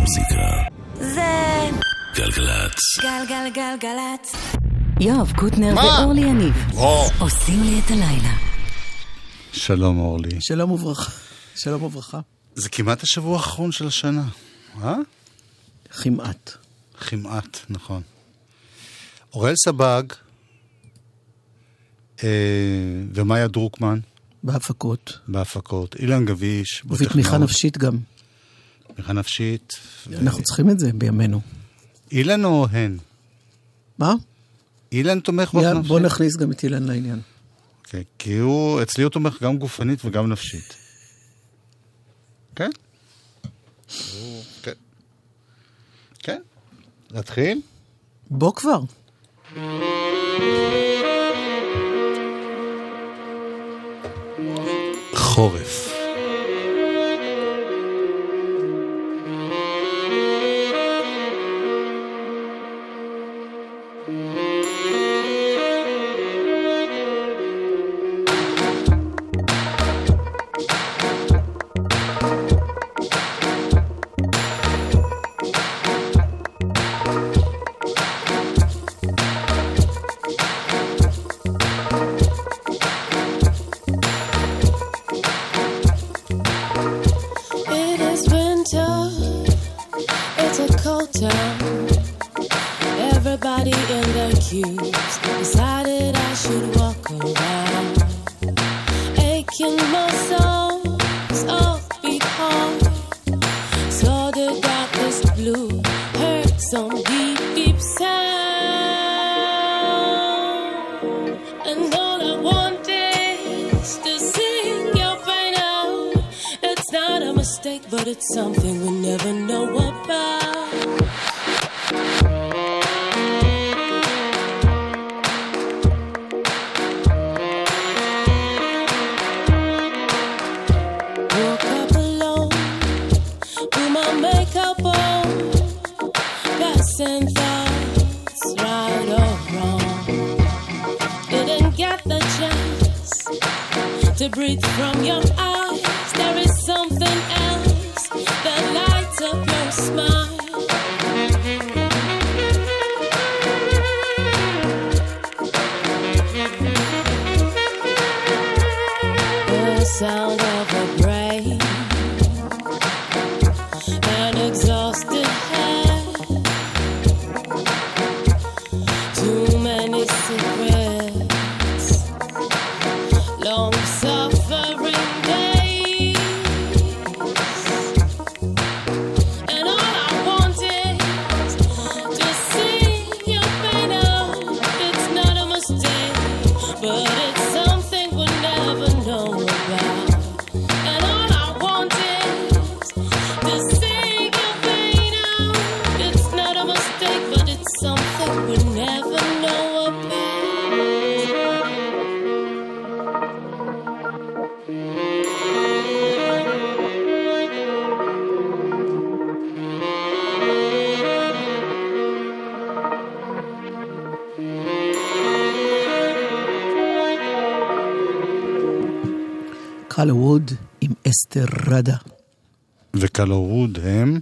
המוזיקה. זה גלגלצ. גלגלגלגלצ. יואב קוטנר? ואורלי יניב או, עושים לי את הלילה. שלום אורלי. שלום וברכה. שלום וברכה. זה כמעט השבוע האחרון של השנה, אה? כמעט. כמעט, נכון. אוראל סבג אה, ומאיה דרוקמן בהפקות. בהפקות, אילן גביש, ובתמיכה נפשית גם. תמיכה נפשית. ו- אנחנו צריכים את זה בימינו. אילן או הן? מה? אילן תומך יא, באופן נפשי? בוא נכניס גם את אילן לעניין. כן, כי הוא, אצלי הוא תומך גם גופנית וגם נפשית. כן? כן. כן. נתחיל? בוא כבר. חורף. It's something we never know about. Woke up alone, my makeup on, right or wrong. Didn't get the chance to breathe from your eyes. קאלה ווד עם אסתר רדה. וקלו ווד הם,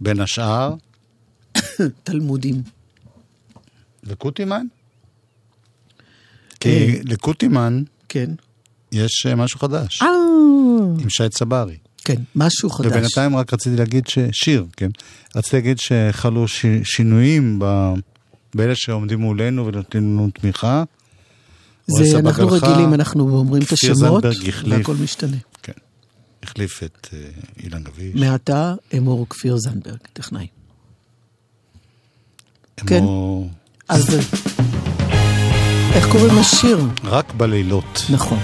בין השאר, תלמודים. וקוטימן? כי לקוטימן כן. יש אה, משהו חדש, אה, עם שי צברי. כן, משהו חדש. ובינתיים רק רציתי להגיד ש... שיר, כן? רציתי להגיד שחלו ש... שינויים ב... באלה שעומדים מולנו ונותנים לנו תמיכה. זה, אנחנו הלכה, רגילים, אנחנו אומרים את השמות. והכל משתנה. כן. החליף את אה, אילן גביש. מעתה אמור כפיר זנדברג, טכנאי. כן. כמו... אז איך קוראים לשיר? רק בלילות. נכון.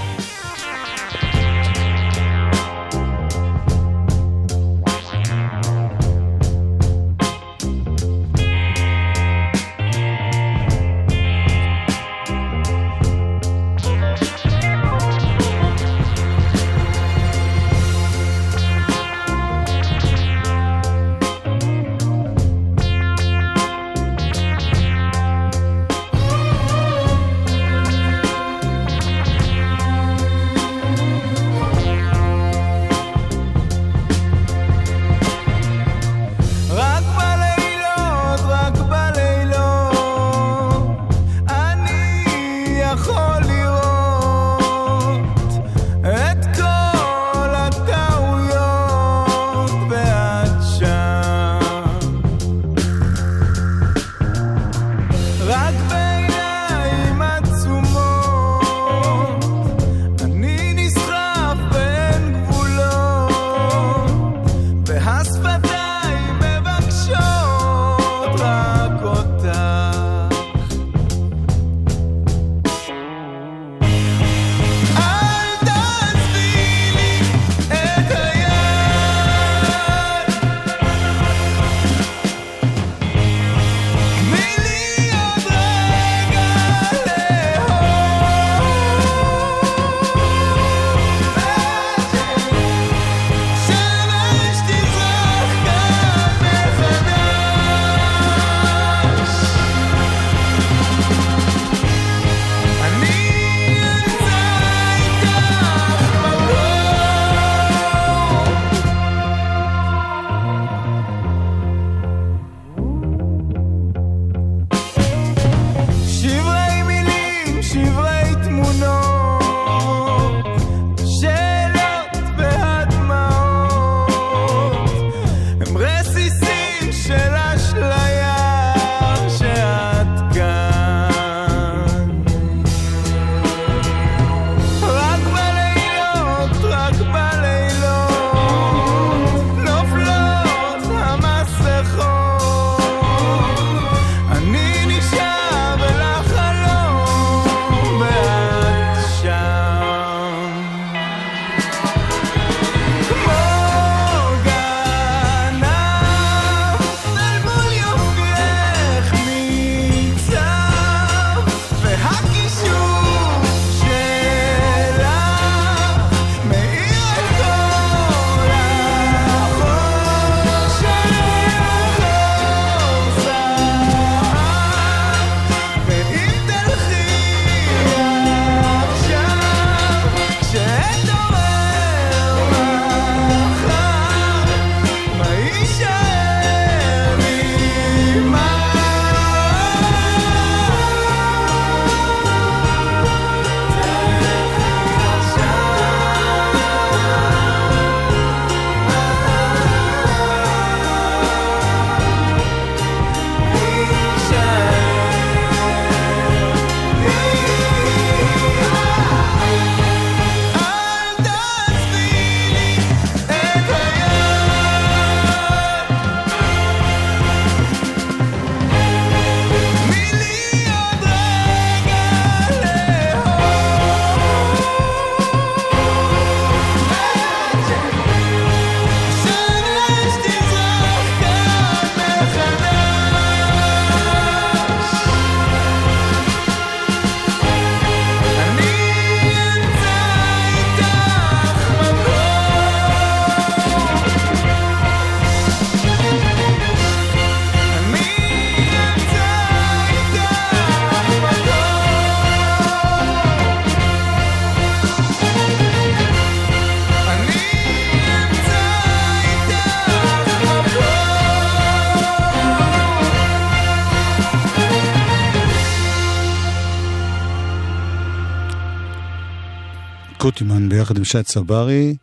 קוטימן ביחד עם שי צברי.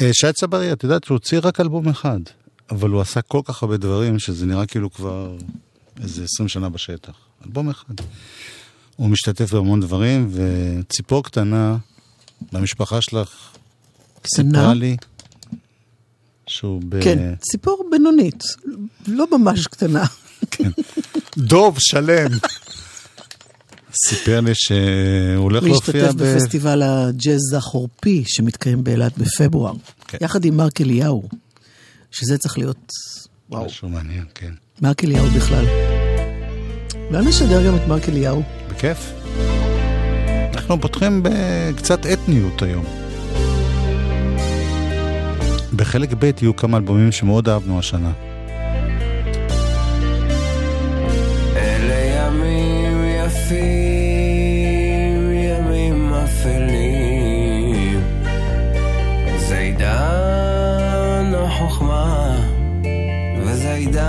אה, שי צברי, את יודעת, הוא הוציא רק אלבום אחד, אבל הוא עשה כל כך הרבה דברים שזה נראה כאילו כבר איזה 20 שנה בשטח. אלבום אחד. הוא משתתף בהמון דברים, וציפור קטנה במשפחה שלך? סיפרה לי שהוא ב... כן, ציפור בינונית, לא ממש קטנה. דוב שלם. סיפר לי שהוא הולך להופיע השתתף בפסטיבל הג'אז החורפי שמתקיים באילת בפברואר, כן. יחד עם מרק אליהו, שזה צריך להיות, וואו, משהו מעניין, כן. מרק אליהו בכלל. אולי נשדר גם את מרק אליהו? בכיף. אנחנו פותחים בקצת אתניות היום. בחלק ב' יהיו כמה אלבומים שמאוד אהבנו השנה.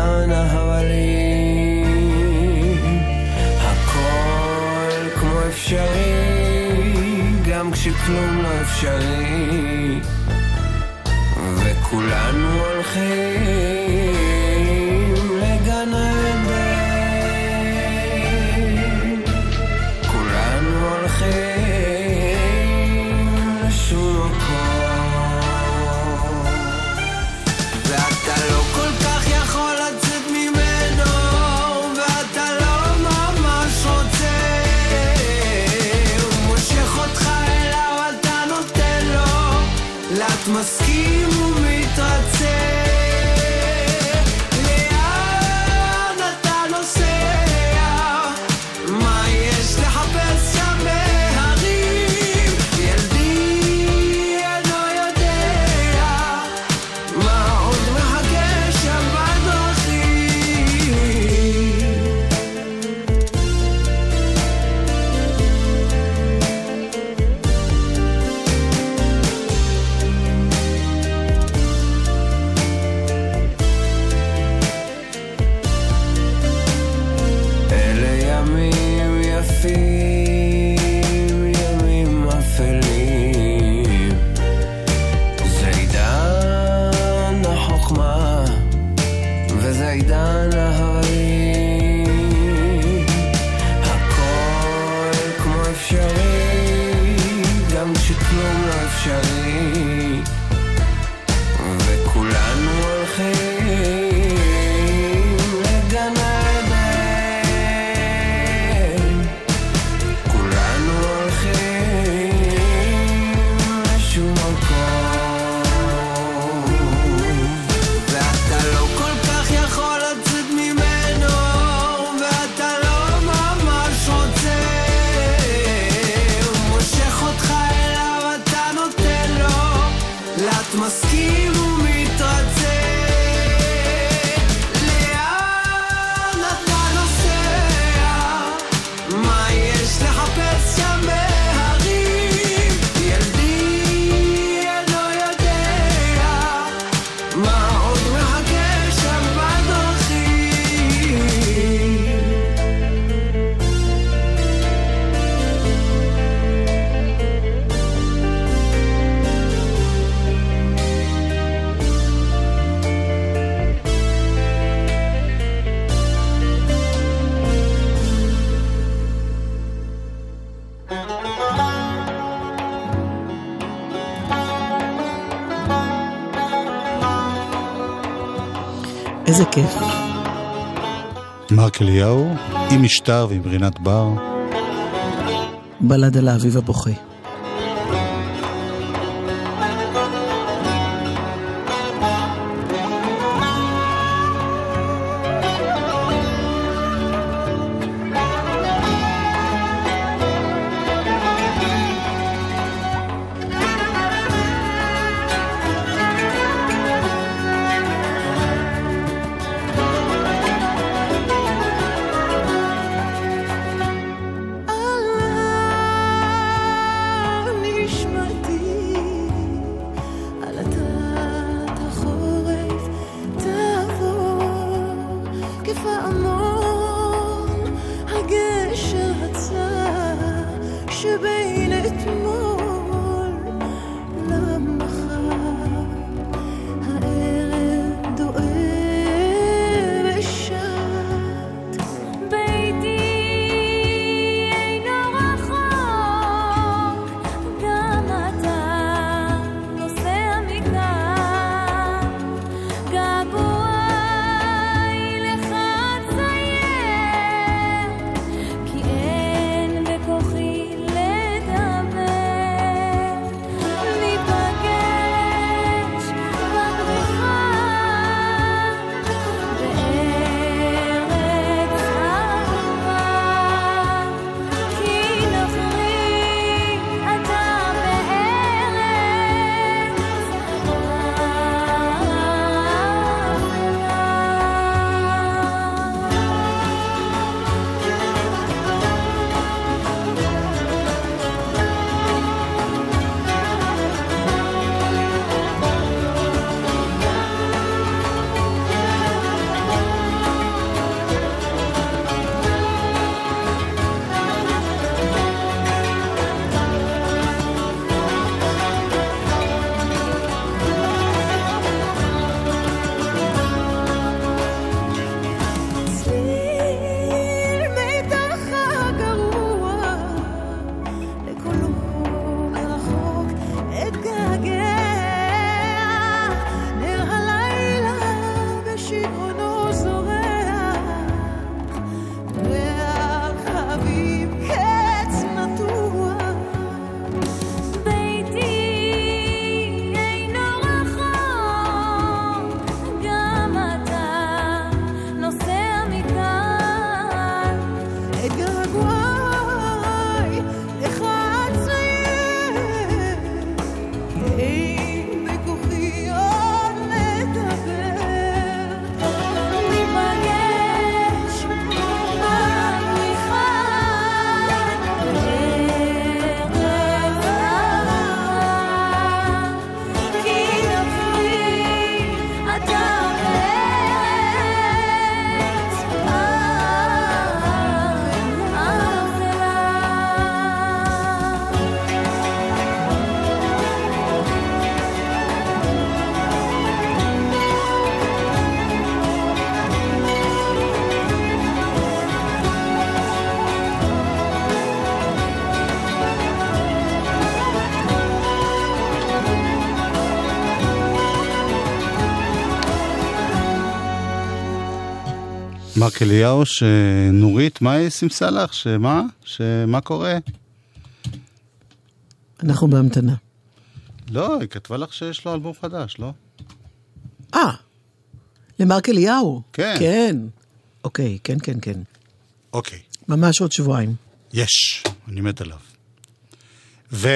עידן ההבלים. הכל כמו אפשרי, גם כשכלום לא אפשרי. וכולנו הולכים איזה כיף. מרק אליהו, עם משטר ועם רינת בר. בלד על האביב הבוכה. מרק אליהו, שנורית, מה היא סימסה לך? שמה? שמה קורה? אנחנו בהמתנה. לא, היא כתבה לך שיש לו אלבום חדש, לא? אה, למרק אליהו. כן. כן. אוקיי, כן, כן, כן. אוקיי. ממש עוד שבועיים. יש, אני מת עליו. ויש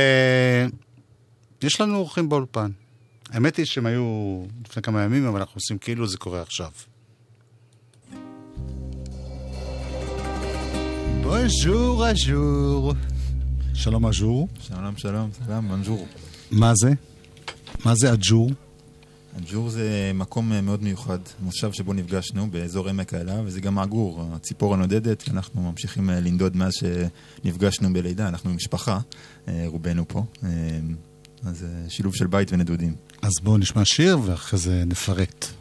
לנו אורחים באולפן. האמת היא שהם היו לפני כמה ימים, אבל אנחנו עושים כאילו זה קורה עכשיו. בונז'ור אז'ור. שלום אז'ור. שלום, שלום, סלאם, אנג'ור. מה זה? מה זה אג'ור? אנג'ור זה מקום מאוד מיוחד, מושב שבו נפגשנו באזור עמק האלה, וזה גם עגור, הציפור הנודדת, אנחנו ממשיכים אה, לנדוד מאז שנפגשנו בלידה, אנחנו משפחה, אה, רובנו פה, אה, אז שילוב של בית ונדודים. אז בואו נשמע שיר ואחרי זה נפרט.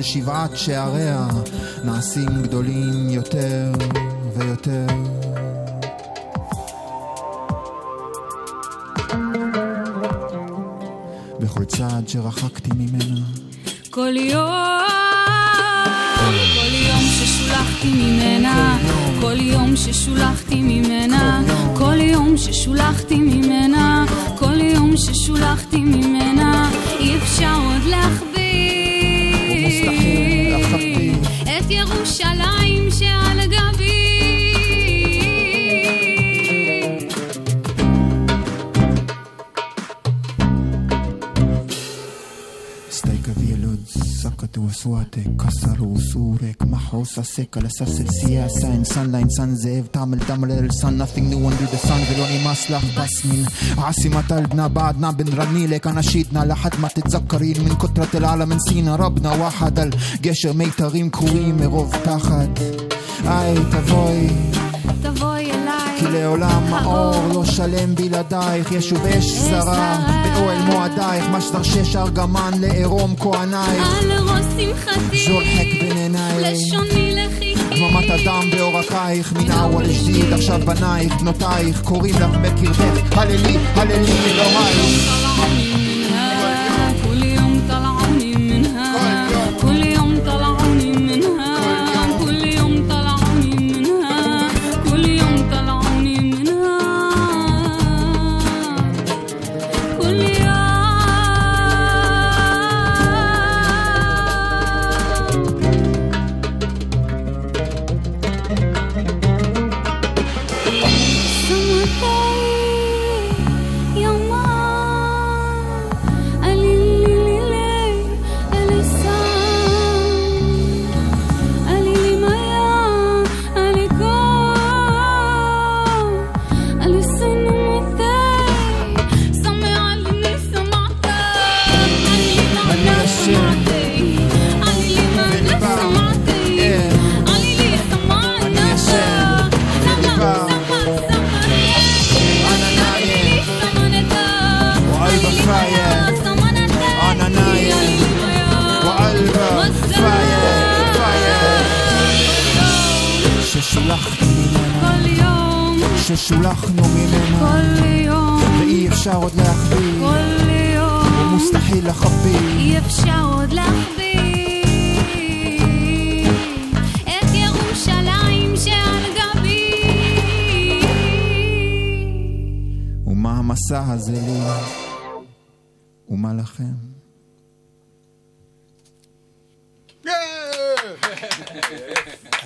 וכל שבעת שעריה נעשים גדולים יותר ויותר. בכל צעד שרחקתי ממנה. כל יום, כל יום ששולחתי ממנה, כל יום ששולחתי ממנה, כל יום ששולחתי ממנה, כל יום ששולחתי ממנה, אי אפשר עוד להחביא صورك محوا ساسك على اساس السياسه انسان لانسان زئب تعمل دم للسان nothing new under the sun ולא נמאס לך בס מן عاصمة قلبنا بعدنا بنغني لك اناشيدنا لحد ما تتذكرين من كترة العالم نسينا ربنا واحد الجشر מיתרים קרועים מרוב פחד היי תבואי תבואי אליי, כי לעולם האור לא שלם בלעדייך ישוב אש זרה באוהל מועדייך מה שתרשש ארגמן לערום כהנייך על ראש שמחתי, זורחק בין עינייך לשוני לחיכי. דממת הדם בעורקייך מן אוול ג'דיד עכשיו בנייך בנותייך קוראים לך בקרבך הללי הללי אלוהייך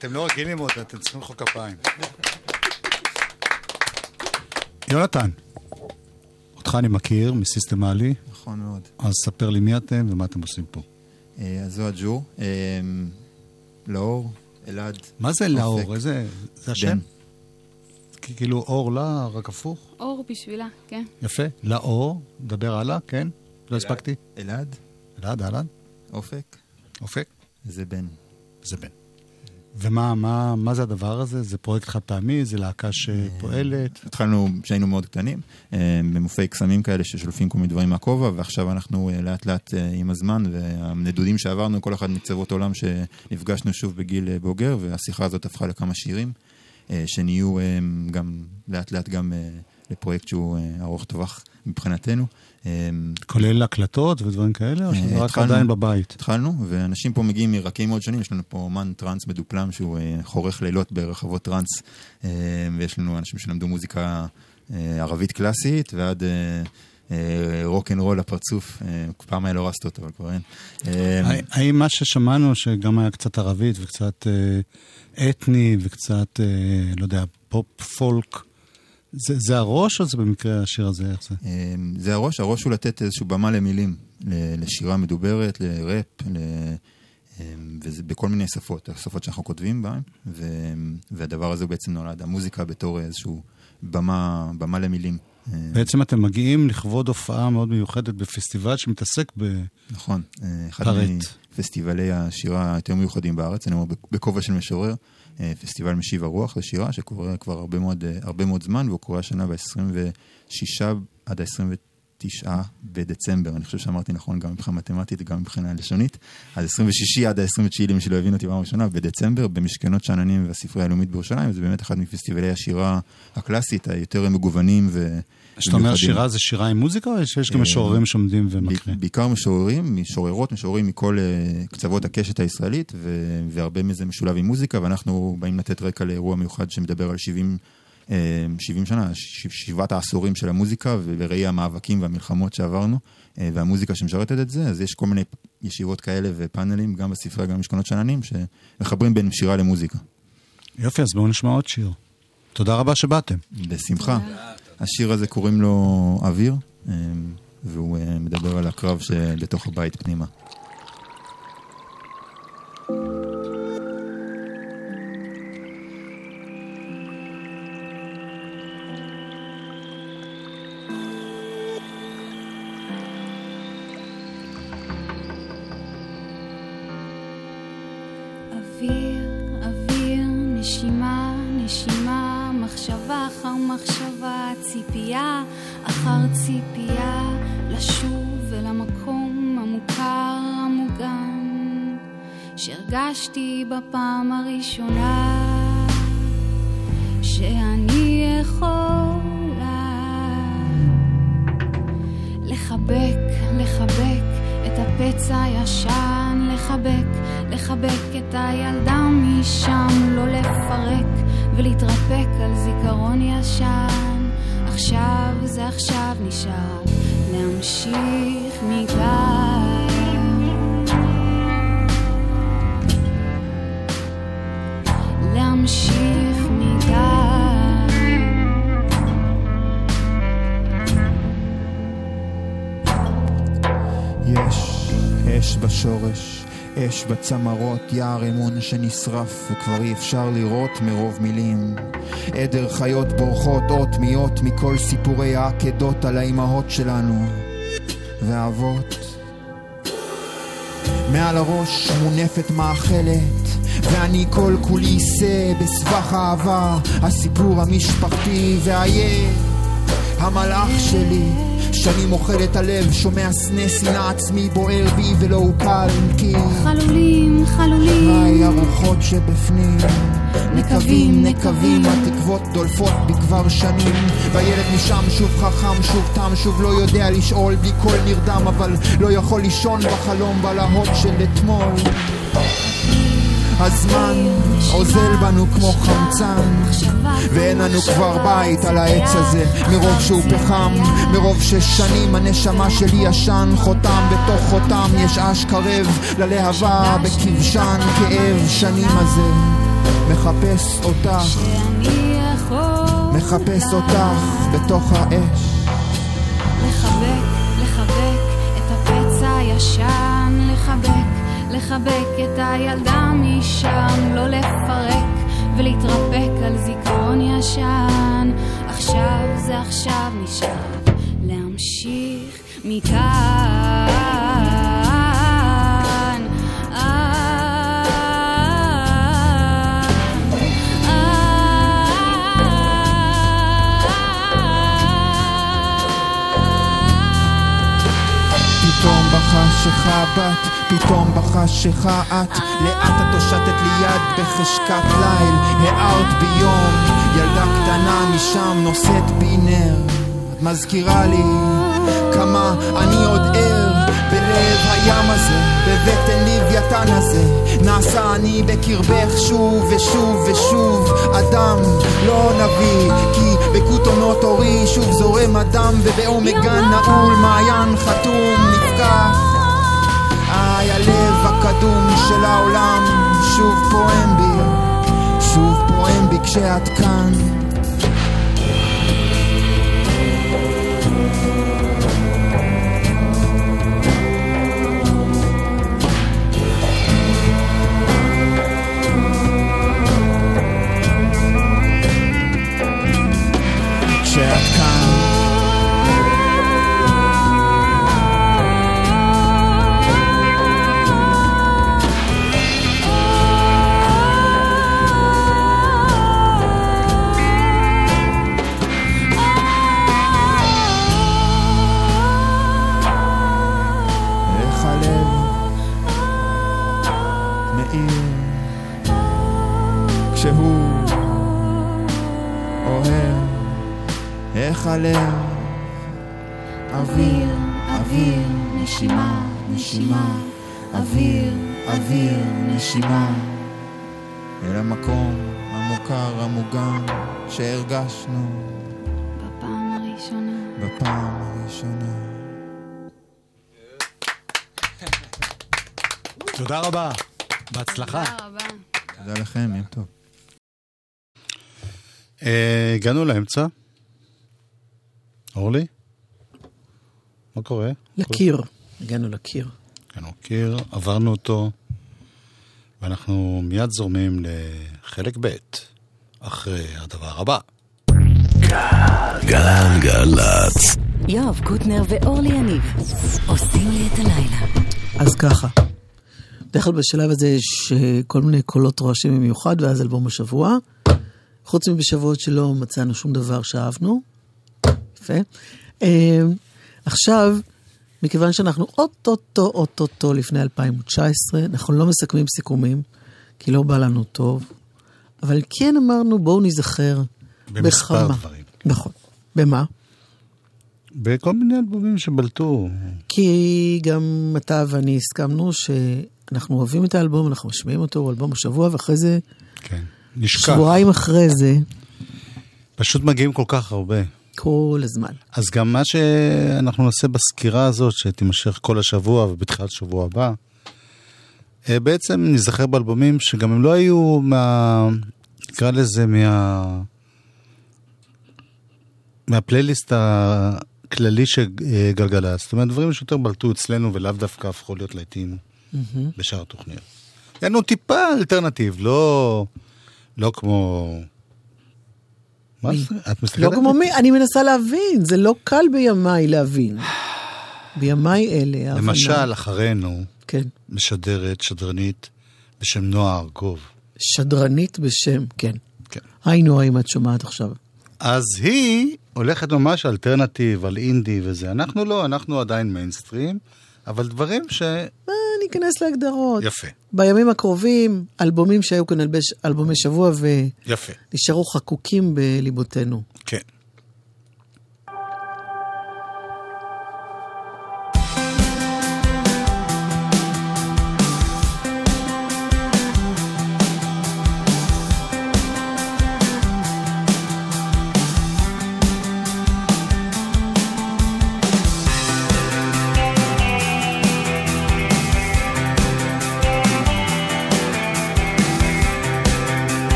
אתם לא רגילים עוד, אתם צריכים למחוא כפיים. יונתן, אותך אני מכיר מסיסטמלי, נכון מאוד אז ספר לי מי אתם ומה אתם עושים פה. אה, אז זו הג'ור. אה, לאור, אלעד. מה זה. לאור? איזה... זה השם? כאילו אור לה, רק הפוך? אור בשבילה, כן. יפה. לאור, דבר הלאה, כן? לא הספקתי. אלעד, אלעד, אהלן, אופק, אופק, זה בן. זה בן. ומה מה, מה זה הדבר הזה? זה פרויקט חד פעמי? זה להקה שפועלת? התחלנו כשהיינו מאוד קטנים, אה, במופעי קסמים כאלה ששולפים כל מיני דברים מהכובע, ועכשיו אנחנו אה, לאט לאט אה, עם הזמן, והנדודים שעברנו, כל אחד מקצוות עולם שנפגשנו שוב בגיל אה, בוגר, והשיחה הזאת הפכה לכמה שירים, אה, שנהיו אה, גם לאט לאט גם אה, לפרויקט שהוא אה, ארוך טווח מבחינתנו. אה, כולל הקלטות ודברים כאלה, או שזה אה, רק התחלנו. עדיין בבית? התחלנו, ואנשים פה מגיעים מרקעים מאוד שונים, יש לנו פה אומן טראנס מדופלם שהוא אה, חורך לילות ברחבות טראנס, ויש לנו אנשים שלמדו מוזיקה ערבית קלאסית, ועד רוק אנד רול לפרצוף, אה, פעם היה לו ראסטות, אבל כבר אין. הא- האם מה ששמענו, שגם היה קצת ערבית וקצת אתני וקצת, לא יודע, פופ פולק, זה, זה הראש או זה במקרה השיר הזה? איך זה? אה, זה הראש, הראש הוא לתת איזושהי במה למילים, לשירה מדוברת, לראפ, ל... אה, וזה בכל מיני שפות, השפות שאנחנו כותבים בהן, ו- והדבר הזה בעצם נולד, המוזיקה בתור איזושהי במה, במה למילים. אה, בעצם אתם מגיעים לכבוד הופעה מאוד מיוחדת בפסטיבל שמתעסק ב... נכון, אה, אחד פרט. מפסטיבלי השירה היותר מיוחדים בארץ, אני אומר בכובע של משורר, פסטיבל משיב הרוח לשירה, שקורה כבר הרבה מאוד, אה, הרבה מאוד זמן, והוא קורה השנה ב-26 עד ה-29 בדצמבר, אני חושב שאמרתי נכון גם מבחינה מתמטית וגם מבחינה לשונית, אז 26 עד ה-29 למי שלא הבין אותי פעם ראשונה, בדצמבר, במשכנות שאננים והספרייה הלאומית בירושלים, זה באמת אחד מפסטיבלי השירה הקלאסית, היותר מגוונים ו... כשאתה אומר. שירה זה שירה עם מוזיקה, או שיש גם אה, משוררים שעומדים ומקריאים? בעיקר משוררים, משוררות, משוררים מכל אה, קצוות הקשת הישראלית, והרבה מזה משולב עם מוזיקה, ואנחנו באים לתת רקע לאירוע מיוחד שמדבר על 70, אה, 70 שנה, ש- שבעת העשורים של המוזיקה, ובראי המאבקים והמלחמות שעברנו, אה, והמוזיקה שמשרתת את זה, אז יש כל מיני ישיבות כאלה ופאנלים, גם בספרייה, גם במשכונות שאננים, שמחברים בין שירה למוזיקה. יופי, אז בואו נשמע עוד שיר. תודה רבה שבאתם. בשמחה. השיר הזה קוראים לו אוויר, אה, והוא אה, מדבר על הקרב שבתוך הבית פנימה. שהרגשתי בפעם הראשונה, שאני יכולה לחבק, לחבק את הפצע הישן, לחבק, לחבק את הילדה משם, לא לפרק ולהתרפק על זיכרון ישן. עכשיו זה עכשיו נשאר אש בצמרות, יער אמון שנשרף וכבר אי אפשר לראות מרוב מילים. עדר חיות בורחות אות מיות מכל סיפורי העקדות על האימהות שלנו והאבות. מעל הראש מונפת מאכלת ואני כל כולי שא בסבך אהבה הסיפור המשפחתי והילד המלאך שלי שנים אוכל את הלב שומע סנה שנאה עצמי בוער בי ולא אוקל כי חלולים, חלולים, היי הרוחות שבפנים. נקבים, נקבים, התקוות דולפות בי כבר שנים. והילד משם שוב חכם, שוב תם, שוב לא יודע לשאול בלי קול נרדם אבל לא יכול לישון בחלום בלהות של אתמול הזמן אוזל בנו כמו חמצן ואין לנו כבר בית על העץ הזה. מרוב שהוא פחם מרוב ששנים הנשמה שלי ישן חותם בתוך חותם יש אש קרב ללהבה בכבשן כאב שנים הזה. מחפש אותך מחפש אותך בתוך האש. לחבק, לחבק את הפצע הישן, לחבק, לחבק את הילדה משם, לא לפרק ולהתרפק על זיכרון ישן. עכשיו זה עכשיו נשאר להמשיך מכאן. פתאום בת, פתאום בחשיכה את, לאט את הושטת לי יד בחשכת ליל, הארת ביום, ילדה קטנה משם נושאת בי נר, את מזכירה לי כמה אני עוד ער, בלב הים הזה, בבטן לוויתן הזה, נעשה אני בקרבך שוב ושוב ושוב, אדם לא נביא, כי בכותונות אורי שוב זורם הדם, ובעומק גן נעול מעיין חתום נפקח. הקדום של העולם שוב פועם בי, שוב פועם בי כשאת כאן. הלב אוויר, אוויר, נשימה, נשימה, אוויר, אוויר, נשימה אל המקום המוכר, המוגן שהרגשנו בפעם הראשונה. בפעם הראשונה. תודה רבה. בהצלחה. תודה רבה. תודה לכם, יום טוב. אה, הגענו לאמצע. אורלי? מה קורה? לקיר. הגענו לקיר. הגענו קיר, עברנו אותו, ואנחנו מיד זורמים לחלק ב', אחרי הדבר הבא. גלגלצ. יואב קוטנר ואורלי יניב עושים לי את הלילה. אז ככה. בדרך כלל בשלב הזה יש אה, כל מיני קולות רועשים במיוחד, ואז אלבום השבוע. חוץ מבשבועות שלא מצאנו שום דבר שאהבנו. יפה. אה, עכשיו, מכיוון שאנחנו אוטוטו, אוטוטו לפני 2019, אנחנו לא מסכמים סיכומים, כי לא בא לנו טוב, אבל כן אמרנו בואו ניזכר במספר בכמה. דברים. נכון. במה? בכל מיני אלבומים שבלטו. כי גם אתה ואני הסכמנו שאנחנו אוהבים את האלבום, אנחנו משמיעים אותו, הוא אלבום השבוע, ואחרי זה, כן. נשכח. שבועיים אחרי זה, פשוט מגיעים כל כך הרבה. כל הזמן. אז גם מה שאנחנו נעשה בסקירה הזאת, שתימשך כל השבוע ובתחילת שבוע הבא, אה, בעצם נזכר באלבומים שגם הם לא היו מה... נקרא לזה מה... מהפלייליסט הכללי של גלגלצ. זאת אומרת, דברים שיותר בלטו אצלנו ולאו דווקא הפכו להיות להיטים בשאר התוכניות. היה לנו טיפה alternative, לא, לא כמו... מה זה? את מסתכלת? לא כמו מי, אני מנסה להבין, זה לא קל בימיי להבין. בימיי אלה, ההבנה. למשל, אחרינו כן. משדרת שדרנית בשם נועה ארגוב. שדרנית בשם, כן. כן. היינו, האם את שומעת עכשיו. אז היא הולכת ממש alternative, על אינדי וזה. אנחנו לא, אנחנו עדיין מיינסטרים, אבל דברים ש... אה, ניכנס להגדרות. יפה, בימים הקרובים, אלבומים שהיו כאן אלבש- אלבומי שבוע יפה, ונשארו חקוקים בליבותינו. כן.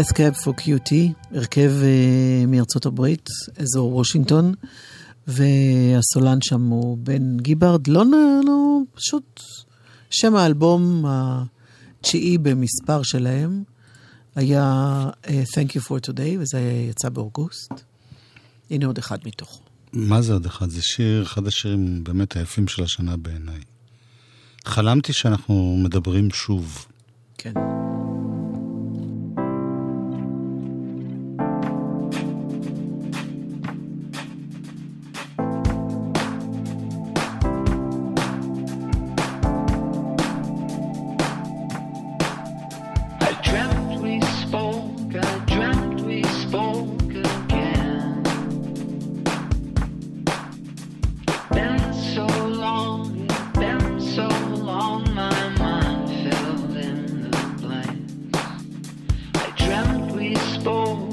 Death Cab for QT, הרכב uh, מארצות הברית, אזור וושינגטון, והסולן שם הוא בן גיברד, לא, לא, פשוט שם האלבום התשיעי במספר שלהם היה uh, Thank You for Today, וזה יצא באוגוסט. הנה עוד אחד מתוכו. מה זה עוד אחד? זה שיר, אחד השירים באמת היפים של השנה בעיניי. חלמתי שאנחנו מדברים שוב. כן. We spoke,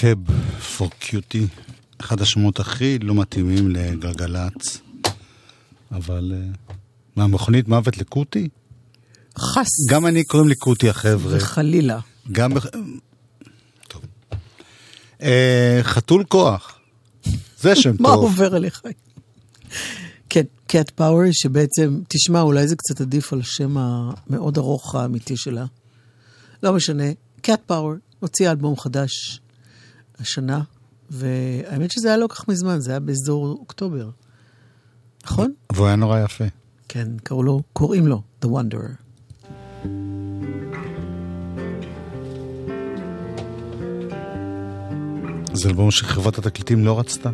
Cab for Cutie, אחד השמות הכי לא מתאימים לגלגלצ, אבל uh, מהמכונית מוות לקוטי? חס גם אני קוראים לי קוטי החבר'ה. וחלילה. גם... טוב. אה, חתול כוח. זה שם מה טוב. עובר עליך? כן, קאט פאוור, שבעצם, תשמע, אולי זה קצת עדיף על השם המאוד ארוך האמיתי שלה. לא משנה, קאט פאוור הוציאה אלבום חדש השנה, והאמת שזה היה לא כך מזמן, זה היה באזור אוקטובר. נכון? והוא היה נורא יפה. כן, קראו לו, קוראים לו The Wanderer. זה אלבום שחברת התקליטים לא רצתה.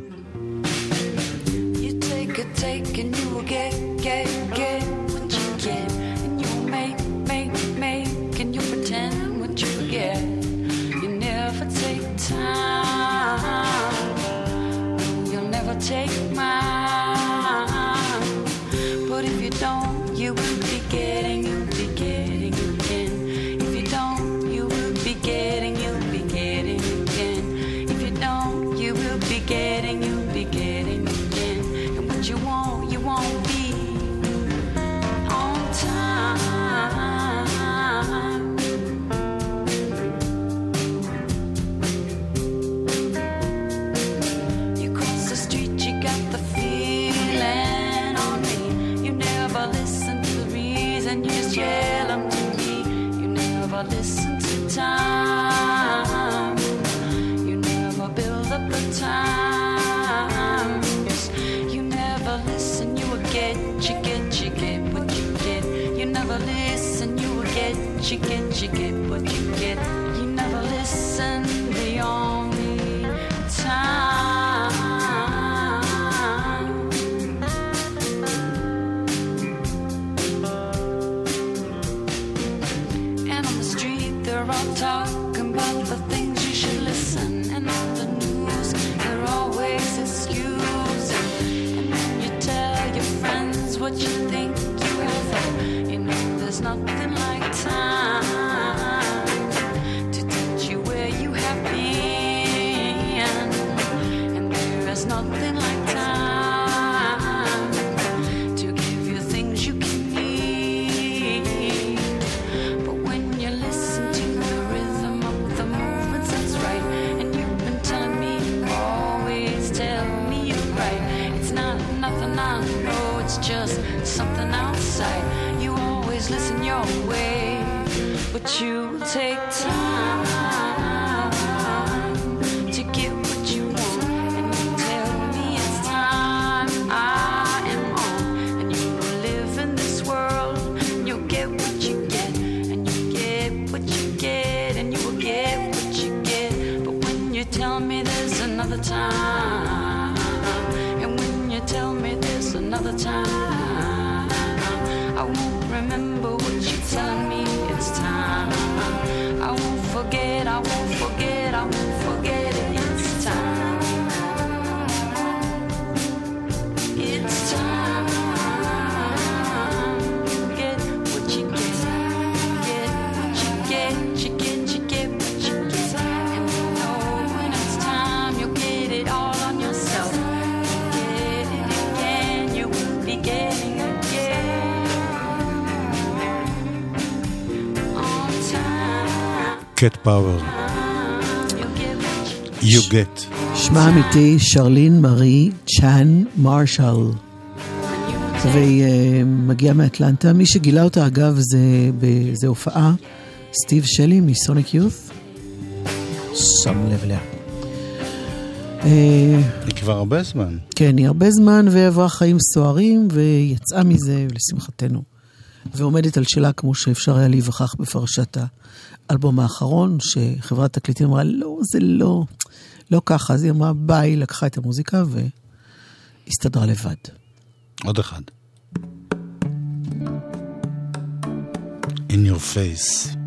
פאוור. You get. שמה אמיתי שרלין מארי צ'אן מרשל. והיא אה, מגיעה מאטלנטה. מי שגילה אותה, אגב, זה, זה הופעה, סטיב שלי מסוניק יוף. שם לב לה. אה, היא כבר הרבה זמן. כן, היא הרבה זמן, ועברה חיים סוערים, ויצאה מזה, לשמחתנו. ועומדת על שלה כמו שאפשר היה להיווכח בפרשת האלבום האחרון, שחברת תקליטים אמרה, לא, זה לא, לא ככה. אז היא אמרה, ביי, לקחה את המוזיקה והסתדרה לבד. עוד אחד. In your face.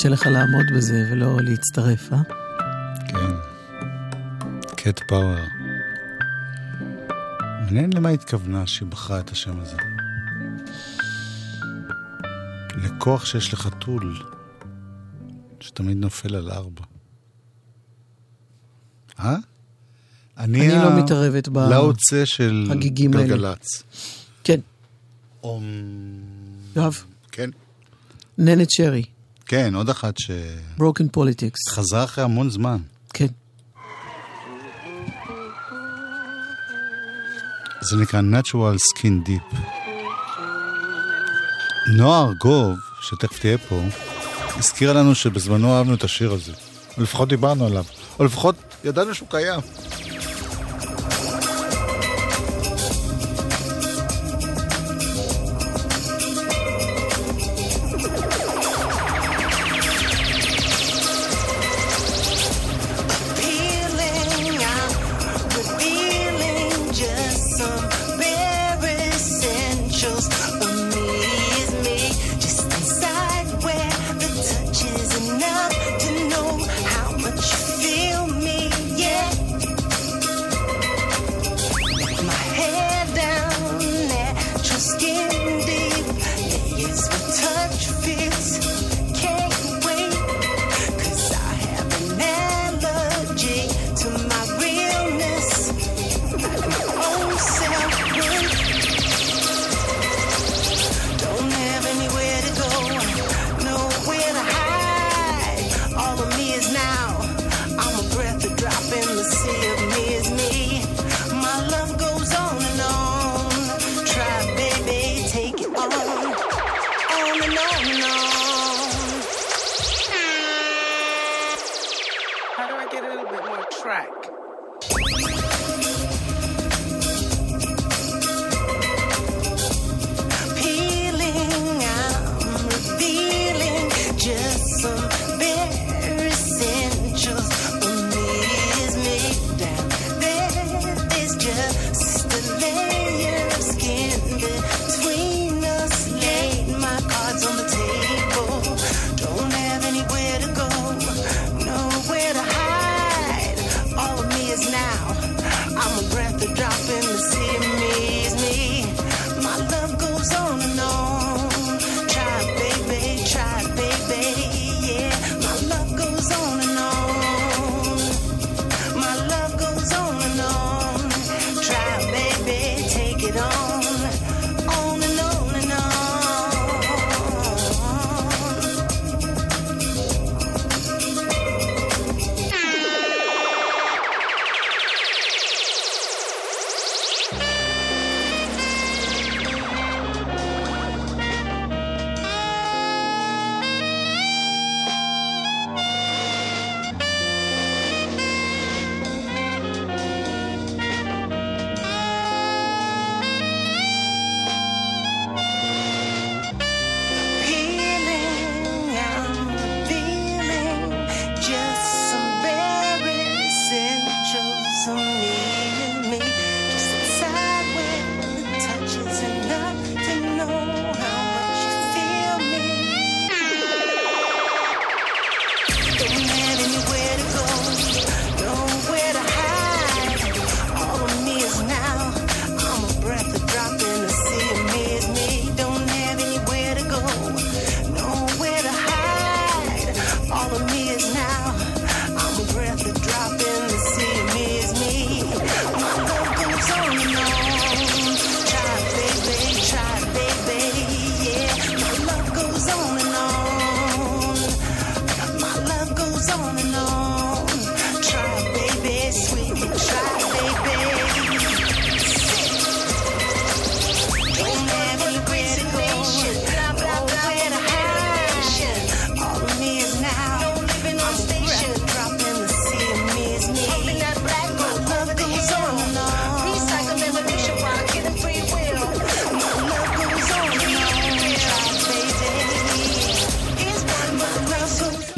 קשה לך לעמוד בזה ולא להצטרף, אה? כן. קט פאוור. מעניין למה התכוונה שהיא בחרה את השם הזה. לכוח שיש לך טול, שתמיד נופל על ארבע. אה? אני, אני לא ה... לא מתערבת בלאוצה של גלגלצ. כן. אום... יואב. כן. ננת שרי. כן, עוד אחת ש... Broken Politics. חזרה אחרי המון זמן. כן. זה נקרא Natural Skin Deep. נועה ארגוב, שתכף תהיה פה, הזכירה לנו שבזמנו אהבנו את השיר הזה. או לפחות דיברנו עליו. או לפחות ידענו שהוא קיים.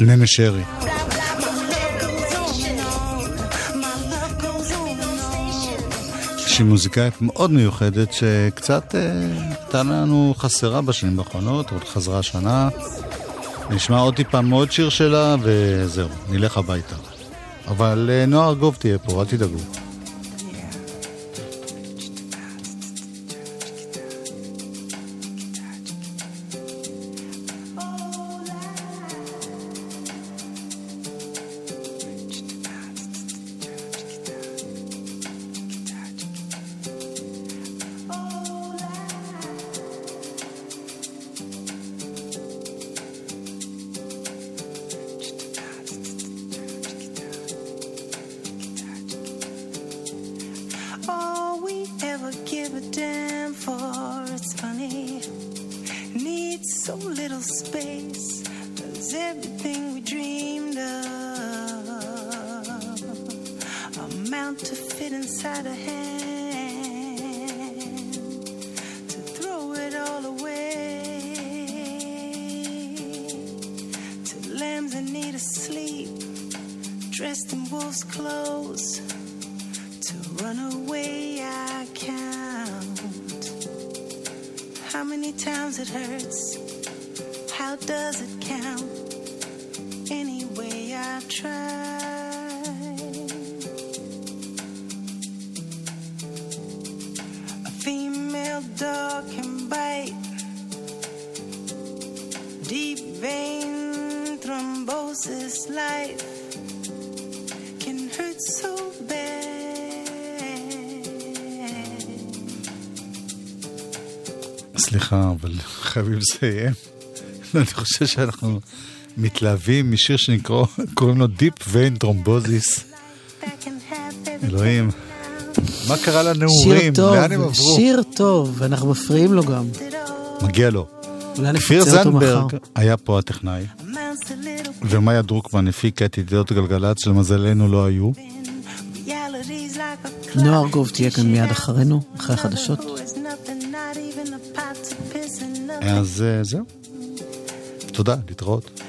ננה שרי. שהיא מוזיקאית מאוד מיוחדת שקצת אה, הייתה אה, לנו חסרה בשנים האחרונות, עוד חזרה שנה. נשמע עוד טיפה מאוד שיר שלה וזהו, נלך הביתה. אבל אה, נוער גוב תהיה פה, אל תדאגו. How many times it hurts? How does it count? Anyway, I've tried. סליחה, אבל חייבים לסיים. אני חושב שאנחנו מתלהבים משיר שנקרא, קוראים לו Deep Vein Thrombosis. אלוהים, מה קרה שיר לנעורים? טוב, לאן הם עברו? שיר טוב, ואנחנו מפריעים לו גם. מגיע לו. כפיר. זנדברג היה פה הטכנאי, ומאיה דרוקמן הפיקה את ידיעות גלגלצ, שלמזלנו לא היו. נועה ארגוב תהיה כאן מיד אחרינו, אחרי החדשות. אז אה, זהו. תודה, להתראות.